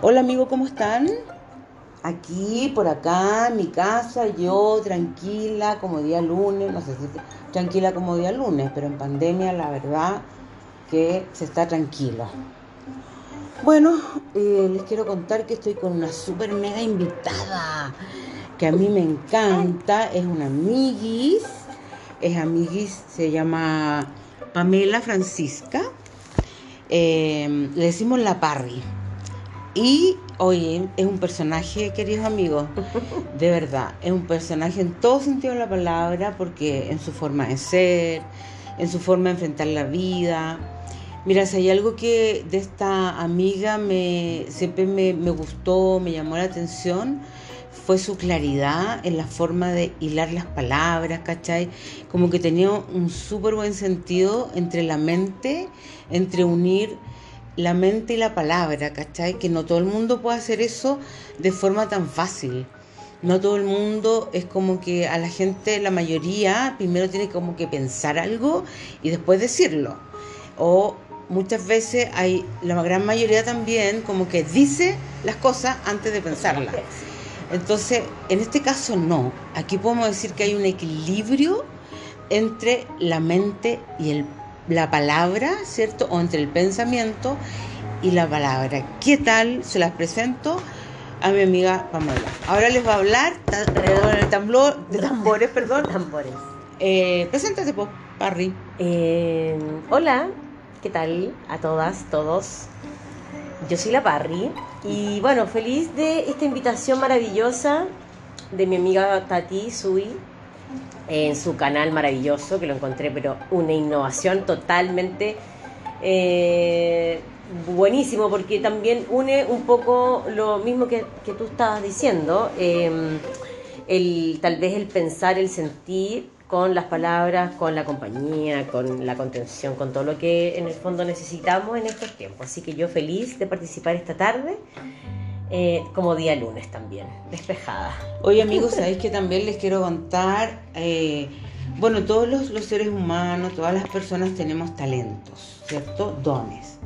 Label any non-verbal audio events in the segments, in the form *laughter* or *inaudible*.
Hola amigo, ¿cómo están? Aquí, por acá, en mi casa, yo tranquila como día lunes, no sé si tranquila como día lunes, pero en pandemia la verdad que se está tranquilo. Bueno, eh, les quiero contar que estoy con una super mega invitada que a mí me encanta, es una amiguis, es amiguis, se llama Pamela Francisca, eh, le decimos la Parry. Y oye, es un personaje, queridos amigos, *laughs* de verdad, es un personaje en todo sentido de la palabra, porque en su forma de ser, en su forma de enfrentar la vida. Mira, si hay algo que de esta amiga me, siempre me, me gustó, me llamó la atención, fue su claridad en la forma de hilar las palabras, ¿cachai? Como que tenía un súper buen sentido entre la mente, entre unir la mente y la palabra, ¿cachai? Que no todo el mundo puede hacer eso de forma tan fácil. No todo el mundo es como que a la gente, la mayoría, primero tiene como que pensar algo y después decirlo. O muchas veces hay, la gran mayoría también como que dice las cosas antes de pensarlas. Entonces, en este caso no. Aquí podemos decir que hay un equilibrio entre la mente y el la palabra, ¿cierto? O entre el pensamiento y la palabra. ¿Qué tal? Se las presento a mi amiga Pamela. Ahora les va a hablar de tambores, perdón. *laughs* Tambores. Eh, preséntate, pues, Parry. Eh, hola, ¿qué tal a todas, todos? Yo soy la Parry y bueno, feliz de esta invitación maravillosa de mi amiga Tati Sui en su canal maravilloso, que lo encontré, pero una innovación totalmente eh, buenísimo, porque también une un poco lo mismo que, tú estabas diciendo, em, el, tal vez el pensar, el sentir con las palabras, con la compañía, con la contención, con todo lo que en el fondo necesitamos en estos tiempos. Así que yo feliz de participar esta tarde. Eh, como día lunes también, despejada. Oye amigos, *laughs* sabéis que también les quiero contar, eh, bueno, todos los, seres humanos, todas las personas tenemos talentos, ¿cierto? Dones.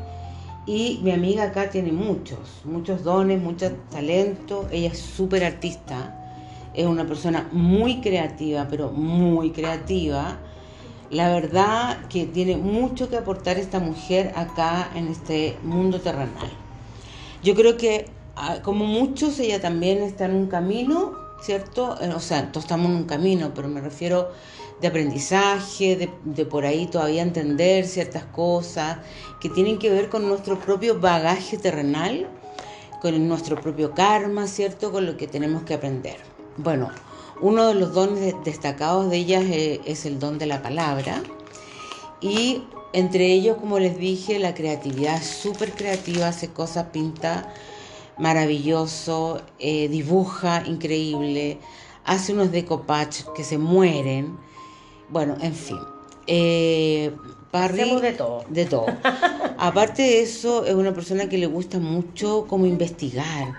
Y mi amiga acá tiene muchos, muchos dones, muchos talentos. Ella es súper artista, es una persona muy creativa, pero muy creativa. La verdad que tiene mucho que aportar esta mujer acá en este mundo terrenal. Yo creo que como muchos, ella también está en un camino, ¿cierto? Eh, o sea, todos estamos en un camino, pero me refiero de aprendizaje, de, por ahí todavía entender ciertas cosas que tienen que ver con nuestro propio bagaje terrenal, con nuestro propio karma, ¿cierto? Con lo que tenemos que aprender. Bueno, uno de los dones destacados de ella es, es el don de la palabra y entre ellos, como les dije, la creatividad súper creativa, hace cosas, pinta maravilloso, eh, dibuja increíble, hace unos decoupage que se mueren. Bueno, en fin. Eh, Parry, de todo. De todo. *laughs* Aparte de eso, es una persona que le gusta mucho como investigar.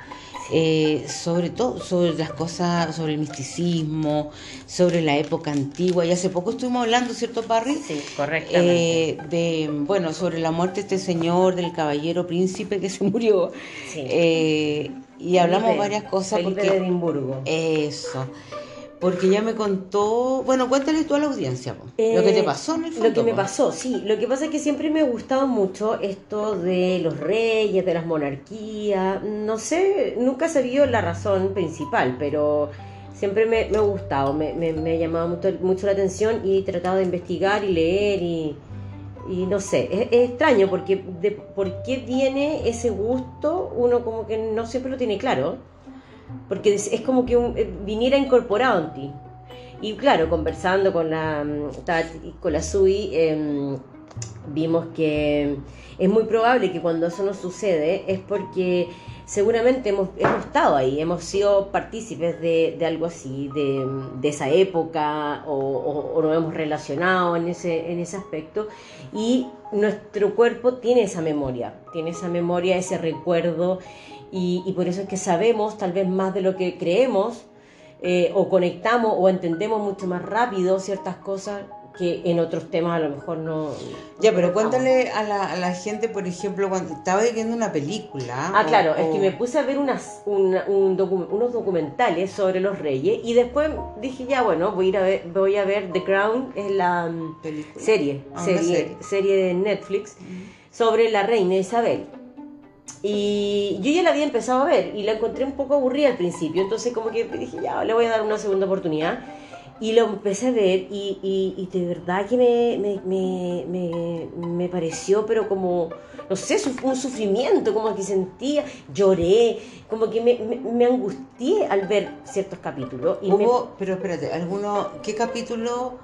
Eh, sobre todo sobre las cosas, sobre el misticismo, sobre la época antigua. Y hace poco estuvimos hablando, ¿cierto, Parry? Sí, correctamente. Eh, de, bueno, sobre la muerte de este señor, del caballero príncipe que *laughs* se murió. Sí. Eh, y hablamos varias cosas. Felipe porque, de Edimburgo. Eso porque ya me contó. Bueno, cuéntale tú a la audiencia lo que te eh, pasó en el fondo. Lo que me pasó, sí. Lo que pasa es que siempre me ha gustado mucho esto de los reyes, de las monarquías. No sé, nunca se vio la razón principal, pero siempre me, ha gustado, me, me, ha llamado mucho, mucho, la atención y he tratado de investigar y leer y. Y no sé, es, es extraño porque de por qué viene ese gusto, uno como que no siempre lo tiene claro porque es, como que un, eh, viniera incorporado en ti. Y claro, conversando con la, mm, con la Sui, em, vimos que es muy probable que cuando eso nos sucede es porque seguramente hemos, hemos estado ahí, hemos sido partícipes de, de algo así, de, de esa época, o, o, nos hemos relacionado en ese, en ese aspecto, y nuestro cuerpo tiene esa memoria, tiene esa memoria, ese recuerdo, y, por eso es que sabemos tal vez más de lo que creemos, eh, o conectamos o entendemos mucho más rápido ciertas cosas que en otros temas a lo mejor no... Ya, pero cuéntale a la, a la gente, por ejemplo, cuando estaba viendo una película. Ah, o- claro, es que me puse a ver unas, una- un docu- unos documentales sobre los reyes y después dije, ya bueno, voy a ir a ver, voy a ver The Crown, es la mm, Película. serie, Ah, serie, serie. serie de Netflix sobre la reina Isabel. Y yo ya la había empezado a ver y la encontré un poco aburrida al principio, entonces como que dije, ya, le voy a dar una segunda oportunidad. Y lo empecé a ver y, de verdad que me, me, me, me, pareció, pero como, no sé, un sufrimiento, como que sentía, lloré, como que me, angustié al ver ciertos capítulos. Hubo, pero espérate, ¿alguno, ¿qué capítulo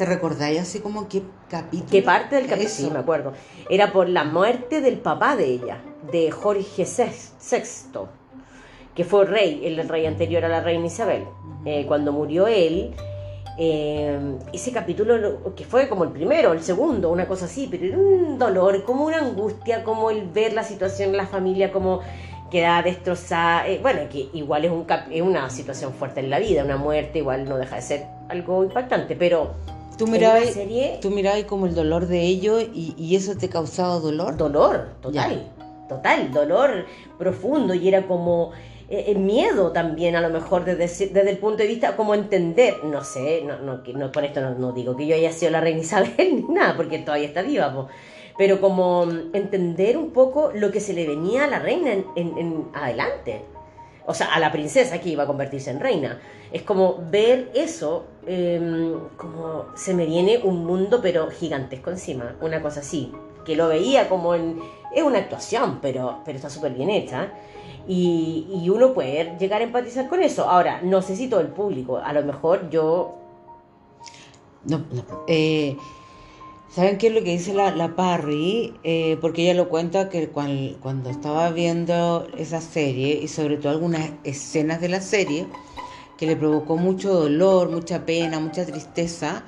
te recordáis así como qué capítulo? ¿Qué parte del capítulo? Eso. Sí, me acuerdo. Era por la muerte del papá de ella, de Jorge VI, que fue rey, el rey anterior a la reina Isabel. Eh, cuando murió él, eh, ese capítulo, lo- que fue como el primero, el segundo, una cosa así, pero era un dolor, como una angustia, como el ver la situación, la familia, como queda destrozada. Eh, bueno, que igual es, un cap- es una situación fuerte en la vida, una muerte igual no deja de ser algo impactante, pero Tú mirabas, serie tú mirabas como el dolor de ellos y, y eso te causaba dolor. dolor, total, total, dolor profundo y era como eh, eh, miedo también a lo mejor desde, desde el punto de vista como entender, no sé, no, no, no, por esto no, no digo que yo haya sido la reina Isabel *laughs* ni nada, porque todavía está viva, po. pero como mm, entender un poco lo que se le venía a la reina en, en- en adelante. O sea, a la princesa que iba a convertirse en reina. Es como ver eso, eh, como se me viene un mundo pero gigantesco encima, una cosa así. Que lo veía como en... Es una actuación, pero, pero está súper bien hecha. Y, y uno puede llegar a empatizar con eso. Ahora, no sé si todo el público, a lo mejor yo... No, no, eh, ¿Saben qué es lo que dice la, la Parry? Eh, porque ella lo cuenta que cuan- cuando estaba viendo esa serie y sobre todo algunas escenas de la serie que le provocó mucho dolor, mucha pena, mucha tristeza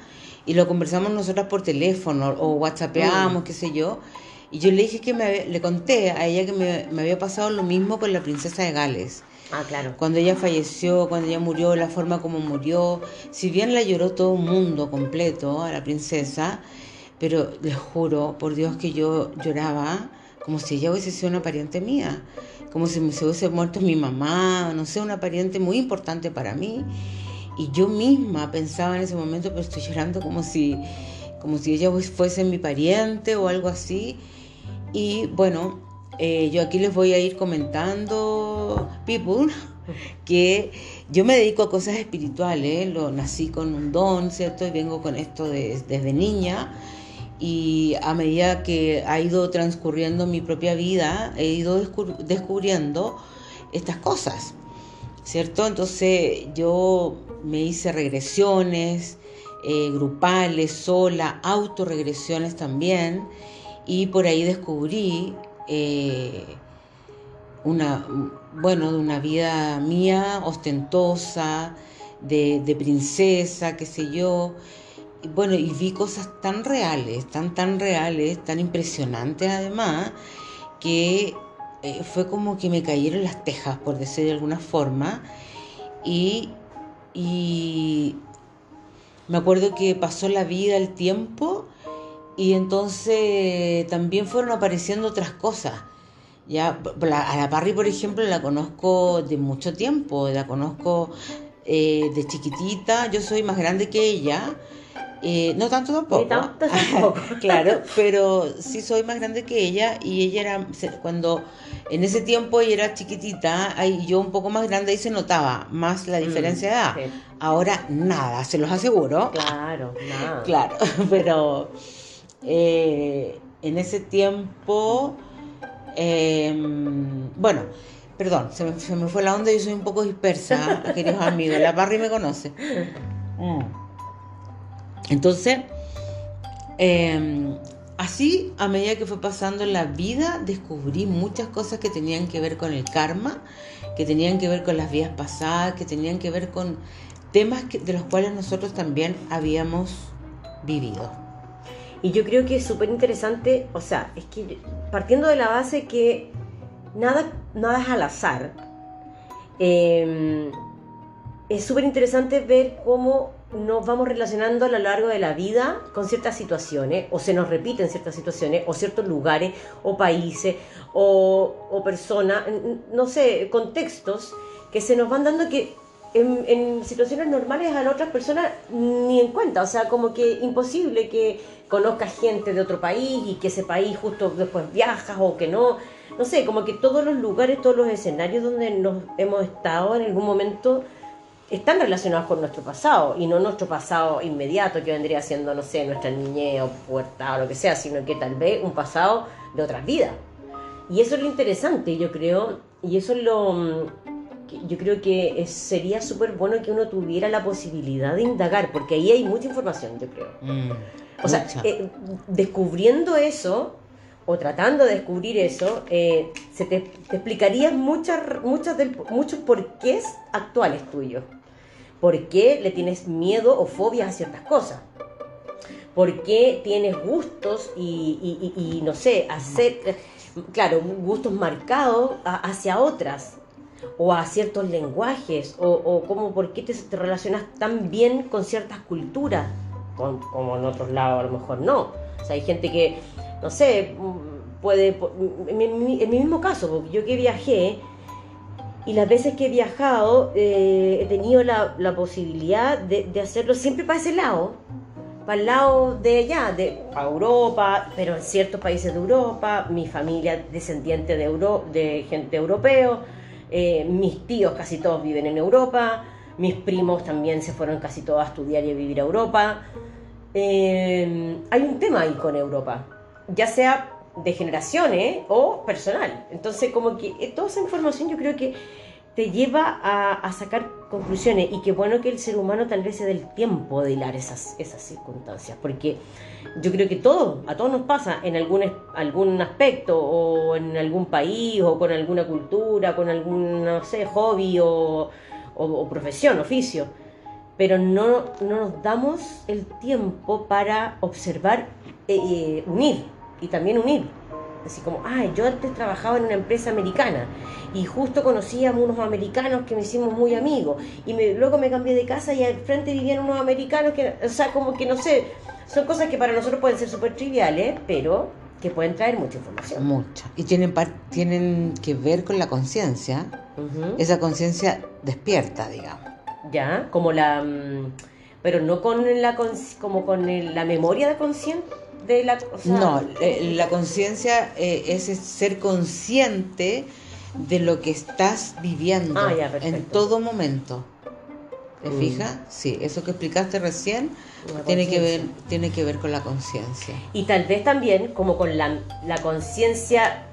y lo conversamos nosotras por teléfono o whatsappeamos, qué sé yo. Y yo le dije que me, le conté a ella que me, me había pasado lo mismo con la princesa de Gales Ah, claro. cuando ella falleció, cuando ella murió, la forma como murió. Si bien la lloró todo el mundo completo a la princesa, pero les juro, por Dios, que yo lloraba como si ella hubiese sido una pariente mía, como si se hubiese muerto mi mamá, no sé, una pariente muy importante para mí. Y yo misma pensaba en ese momento, pero estoy llorando como si, como si ella fuese mi pariente o algo así. Y bueno, eh, yo aquí les voy a ir comentando, people, *laughs* que yo me dedico a cosas espirituales, lo nací con un don, ¿cierto? Y vengo con esto de- desde niña. Y a medida que ha ido transcurriendo mi propia vida, he ido descu- descubriendo estas cosas, ¿cierto? Entonces yo me hice regresiones eh, grupales, sola, autorregresiones también, y por ahí descubrí eh, una, bueno, de una vida mía ostentosa, de princesa, qué sé yo. Bueno, y vi cosas tan reales, tan, tan reales, tan impresionantes además, que eh, fue como que me cayeron las tejas, por decir de alguna forma. Y, me acuerdo que pasó la vida, el tiempo, y entonces también fueron apareciendo otras cosas. Ya, a la Parry, por ejemplo, la conozco de mucho tiempo, la conozco eh, de chiquitita, yo soy más grande que ella, eh, no tanto tampoco, Ni tanto tampoco. *laughs* claro, pero sí soy más grande que ella y ella era, cuando en ese tiempo ella era chiquitita y yo un poco más grande y se notaba más la diferencia de edad. Mm, sí. Ahora nada, se los aseguro. Claro, nada. Claro, *laughs* pero eh, en ese tiempo, eh, bueno, perdón, se me, se me fue la onda y soy un poco dispersa, *laughs* queridos amigos. La Barry me conoce. Mm. Entonces, eh, así a medida que fue pasando la vida, descubrí muchas cosas que tenían que ver con el karma, que tenían que ver con las vidas pasadas, que tenían que ver con temas de los cuales nosotros también habíamos vivido. Y yo creo que es súper interesante, o sea, es que partiendo de la base que nada, nada es al azar, eh, es súper interesante ver cómo nos vamos relacionando a lo largo de la vida con ciertas situaciones, o se nos repiten ciertas situaciones, o ciertos lugares, o países, o, personas, no sé, contextos que se nos van dando que en, situaciones normales a las otras personas ni en cuenta, o sea, como que imposible que conozcas gente de otro país y que ese país justo después viajas o que no, no sé, como que todos los lugares, todos los escenarios donde nos hemos estado en algún momento están relacionados con nuestro pasado y no nuestro pasado inmediato que vendría siendo, no sé, nuestra niñez o puerta o lo que sea, sino que tal vez un pasado de otras vidas. Y eso es lo interesante, yo creo, y eso es lo yo creo que sería súper bueno que uno tuviera la posibilidad de indagar, porque ahí hay mucha información, yo creo. Mm, o sea, eh, descubriendo eso, o tratando de descubrir eso, eh, se te, explicarían muchas, muchas del, muchos porqués actuales tuyos. ¿Por qué le tienes miedo o fobias a ciertas cosas? ¿Por qué tienes gustos y, no sé, hacer, claro, gustos marcados hacia otras? o a ciertos lenguajes, o, o cómo, por qué te, relacionas tan bien con ciertas culturas, como en otros lados a lo mejor no. O sea, hay gente que, no sé, puede, en mi, mismo caso, yo que viajé, y las veces que he viajado, eh, he tenido la, posibilidad de, hacerlo siempre para ese lado, para el lado de allá, de Europa, pero en ciertos países de Europa, mi familia descendiente de, Euro, de gente europeo eh, mis tíos casi todos viven en Europa, mis primos también se fueron casi todos a estudiar y a vivir a Europa. Eh, hay un tema ahí con Europa, ya sea de generaciones o personal. Entonces, como que eh, toda esa información yo creo que te lleva a, sacar conclusiones. Y qué bueno que el ser humano tal vez se dé el tiempo de hilar esas, esas circunstancias, porque yo creo que todo, a todos nos pasa en algún, algún aspecto o en algún país o con alguna cultura, con algún, no sé, hobby o, profesión, oficio, pero no, no, nos damos el tiempo para observar, eh, eh, unir y también unir Así como, ay, yo antes trabajaba en una empresa americana y justo conocíamos unos americanos que me hicimos muy amigos. Y luego me cambié de casa y al frente vivían unos americanos que, o sea, como que no sé, son cosas que para nosotros pueden ser súper triviales, pero que pueden traer mucha información. Mucha. Y tienen, tienen que ver con la conciencia, esa conciencia despierta, digamos. Ya, como la... Mm, pero no con la, como con la memoria de consciente de la... no, eh, la conciencia eh, es ser consciente de lo que estás viviendo ah, en todo momento. ¿Te mm. fijas? Sí, eso que explicaste recién tiene que, ver, tiene que ver con la conciencia. Y tal vez también como con la, la conciencia,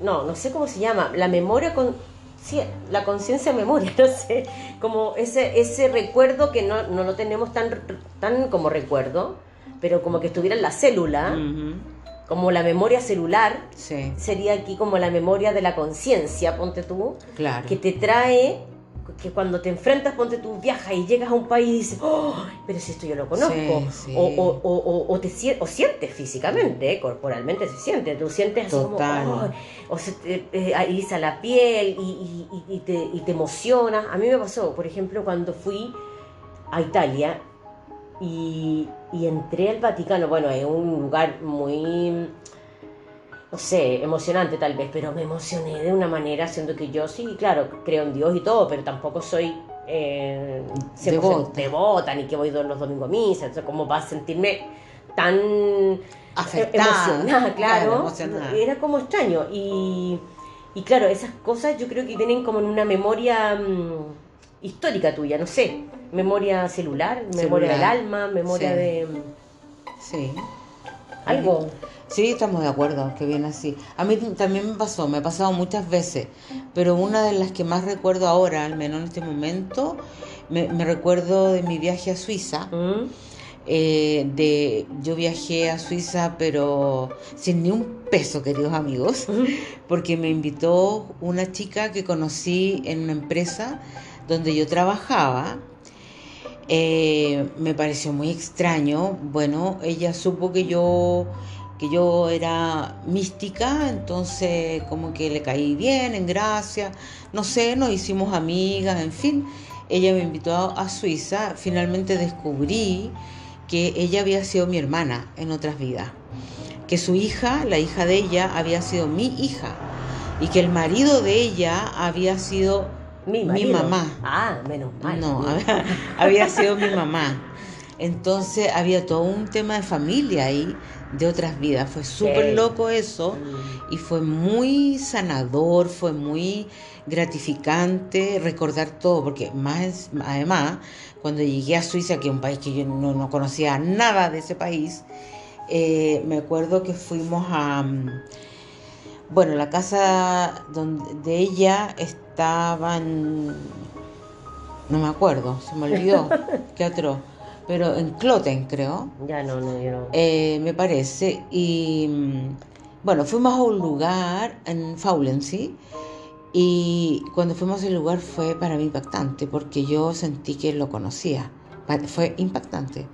no, no sé cómo se llama, la memoria con... Sí, la conciencia memoria, *laughs* no sé, como ese, ese recuerdo que no, no lo tenemos tan, tan como recuerdo, pero como que estuviera en la célula, como la memoria celular, sería aquí como la memoria de la conciencia, ponte tú, claro. que te trae, que cuando te enfrentas, ponte tú, viajas y llegas a un país y dices, oh, pero si esto yo lo conozco, O, o, o, o, te, o sientes físicamente, eh, corporalmente se siente, tú sientes así como, oh", o se te eh, la piel y, y, y, te, y te emociona. A mí me pasó, por ejemplo, cuando fui a Italia y, entré al Vaticano. Bueno, es un lugar muy, no sé, emocionante tal vez, pero me emocioné de una manera, siendo que yo sí, claro, creo en Dios y todo, pero tampoco soy eh, devota. ni que voy los domingos a misa, entonces como va a sentirme tan eh, emocionada, claro, era como extraño y, y claro, esas cosas yo creo que vienen como en una memoria mm, histórica tuya, no sé memoria celular, memoria del alma, memoria de... Sí. Algo. Sí, estamos de acuerdo, que viene así. A mí también me pasó, me ha pasado muchas veces, pero una de las que más recuerdo ahora, al menos en este momento, me, recuerdo de mi viaje a Suiza. Mm. Eh, de yo viajé a Suiza pero sin ni un peso queridos amigos porque me invitó una chica que conocí en una empresa donde yo trabajaba eh, me pareció muy extraño. Bueno, ella supo que yo que yo era mística, entonces como que le caí bien, en gracia, no sé, nos hicimos amigas, en fin. ella me invitó a Suiza, finalmente descubrí que ella había sido mi hermana en otras vidas, que su hija, la hija de ella, había sido mi hija y que el marido de ella había sido Mi, mamá. Ah, menos mal. No, *laughs* había, había sido mi mamá. Entonces había todo un tema de familia ahí, de otras vidas. Fue súper loco eso Mm. y fue muy sanador, fue muy gratificante recordar todo, porque más además, cuando llegué a Suiza, que es un país que yo no, no conocía nada de ese país, eh, me acuerdo que fuimos a... mm, Bueno, la casa donde de ella estaban... No me acuerdo, se me olvidó. *laughs* ¿Qué otro? Pero en Cloten, creo. Ya no, no, yo no. Eh, me parece. Y mm, bueno, fuimos a un lugar en Faulensee y cuando fuimos al lugar fue para mí impactante porque yo sentí que lo conocía. Fue impactante.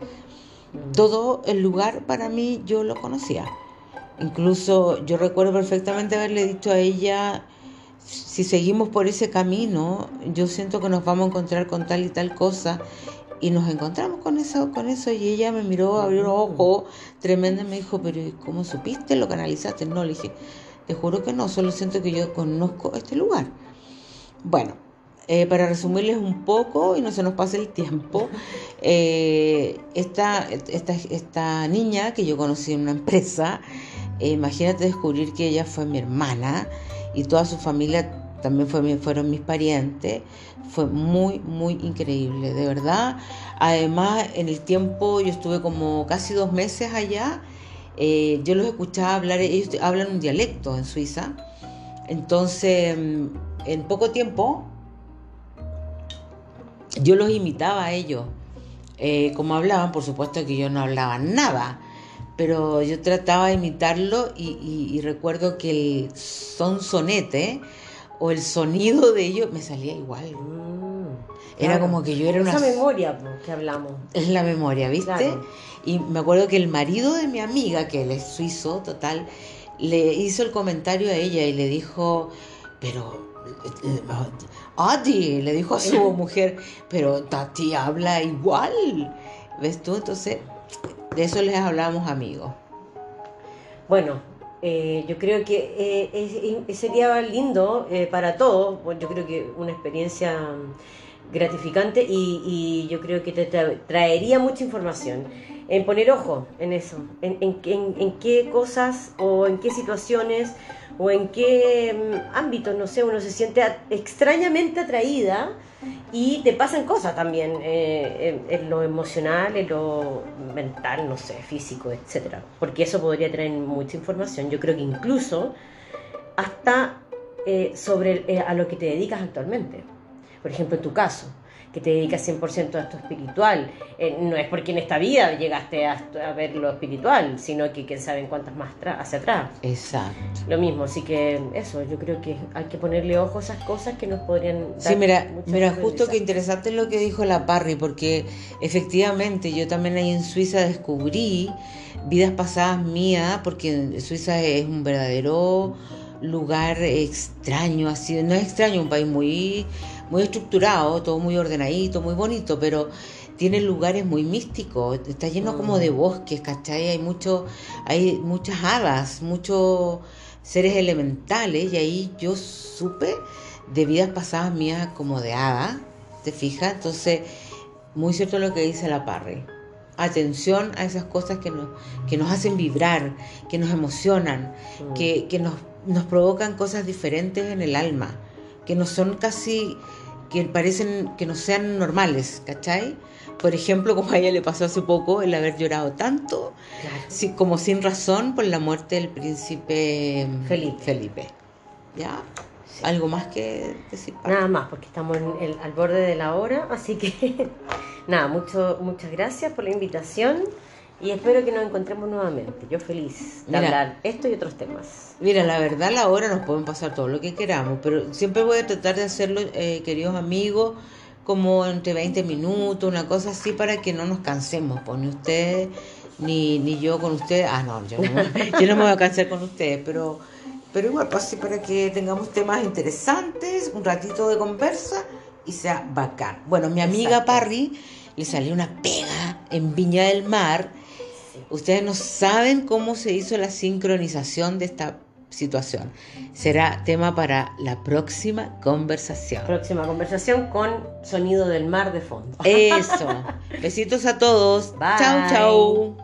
Todo el lugar para mí yo lo conocía. Incluso yo recuerdo perfectamente haberle dicho a ella, si seguimos por ese camino, yo siento que nos vamos a encontrar con tal y tal cosa. Y nos encontramos con eso, con eso, y ella me miró, abrió los ojos, tremenda, y me dijo, pero ¿y ¿cómo supiste? ¿Lo canalizaste? No, le dije, te juro que no, solo siento que yo conozco este lugar. Bueno, eh, para resumirles un poco y no se nos pase el tiempo, *laughs* eh, esta, esta, esta niña que yo conocí en una empresa, eh, imagínate descubrir que ella fue mi hermana y toda su familia también fue, fueron mis parientes, fue muy, muy increíble, de verdad. Además, en el tiempo, yo estuve como casi dos meses allá, eh, yo los escuchaba hablar, ellos hablan un dialecto en Suiza, entonces mm, en poco tiempo yo los imitaba a ellos. Eh, como hablaban, por supuesto que yo no hablaba nada, pero yo trataba de imitarlo y, y- y recuerdo que el son sonete o el sonido de ellos me salía igual. Mm, Era claro. como que yo era una... Esa memoria po, que hablamos. Es la memoria, ¿viste? Claro. Y me acuerdo que el marido de mi amiga, que él es suizo, total, le hizo el comentario a ella y le dijo, pero, eh, Adi, le dijo a su *laughs* mujer, pero Tati habla igual. ¿Ves tú? Entonces, de eso les hablamos amigos. Bueno, eh, yo creo que eh, es- sería lindo eh, para todos, yo creo que una experiencia mm, gratificante y, y yo creo que te tra- traería mucha información. En poner ojo en eso, en, en, en- en qué cosas o en qué situaciones o en qué mm, ámbitos, no sé, uno se siente extrañamente atraída y te pasan cosas también eh, en, en lo emocional, en lo mental, no sé, físico, etcétera. Porque eso podría traer mucha información. Yo creo que incluso hasta eh, sobre eh, a lo que te dedicas actualmente. Por ejemplo, en tu caso, que te dedicas 100% a esto espiritual. Eh, no es porque en esta vida llegaste a, a ver lo espiritual, sino que quién sabe en cuántas más hacia atrás. Exacto. Lo mismo, así que eso, yo creo que hay que ponerle ojo a esas cosas que nos podrían dar Sí, mira, mira, justo que interesante lo que dijo la Parry, porque efectivamente yo también ahí en Suiza descubrí vidas pasadas mías, porque Suiza es un verdadero lugar extraño, así, no es extraño, un país muy, muy estructurado, todo muy ordenadito, muy bonito, pero tiene lugares muy místicos, está lleno como de bosques, ¿cachai? Hay mucho, hay muchas hadas, muchos seres elementales, y ahí yo supe de vidas pasadas mías como de hada, ¿te fijas? Entonces, muy cierto lo que dice la Parry. Atención a esas cosas que nos, que nos hacen vibrar, que nos emocionan, Mm. que, que nos, nos provocan cosas diferentes en el alma, que no son casi, que parecen que no sean normales, ¿cachai? Por ejemplo, como a ella le pasó hace poco, el haber llorado tanto, Claro. sí, como sin razón, por la muerte del príncipe Felipe. Felipe. ¿Ya? ¿Algo más que decir? Pablo? Nada más, porque estamos en el- al borde de la hora, así que *laughs* nada, mucho, muchas gracias por la invitación y espero que nos encontremos nuevamente. Yo feliz de Mira. hablar esto y otros temas. Mira, la verdad, la hora nos pueden pasar todo lo que queramos, pero siempre voy a tratar de hacerlo, eh, queridos amigos, como entre 20 minutos, una cosa así, para que no nos cansemos, pues ni ustedes, ni, ni yo con ustedes. Ah, no, yo no, me- *laughs* yo no me voy a cansar con ustedes, pero, pero igual, pues así para que tengamos temas interesantes, un ratito de conversa y sea bacán. Bueno, mi amiga Exacto. Parry le salió una pega en Viña del Mar. Ustedes no saben cómo se hizo la sincronización de esta situación. Será tema para la próxima conversación. Próxima conversación con sonido del mar de fondo. Eso. *laughs* Besitos a todos. Bye. Chau, chau.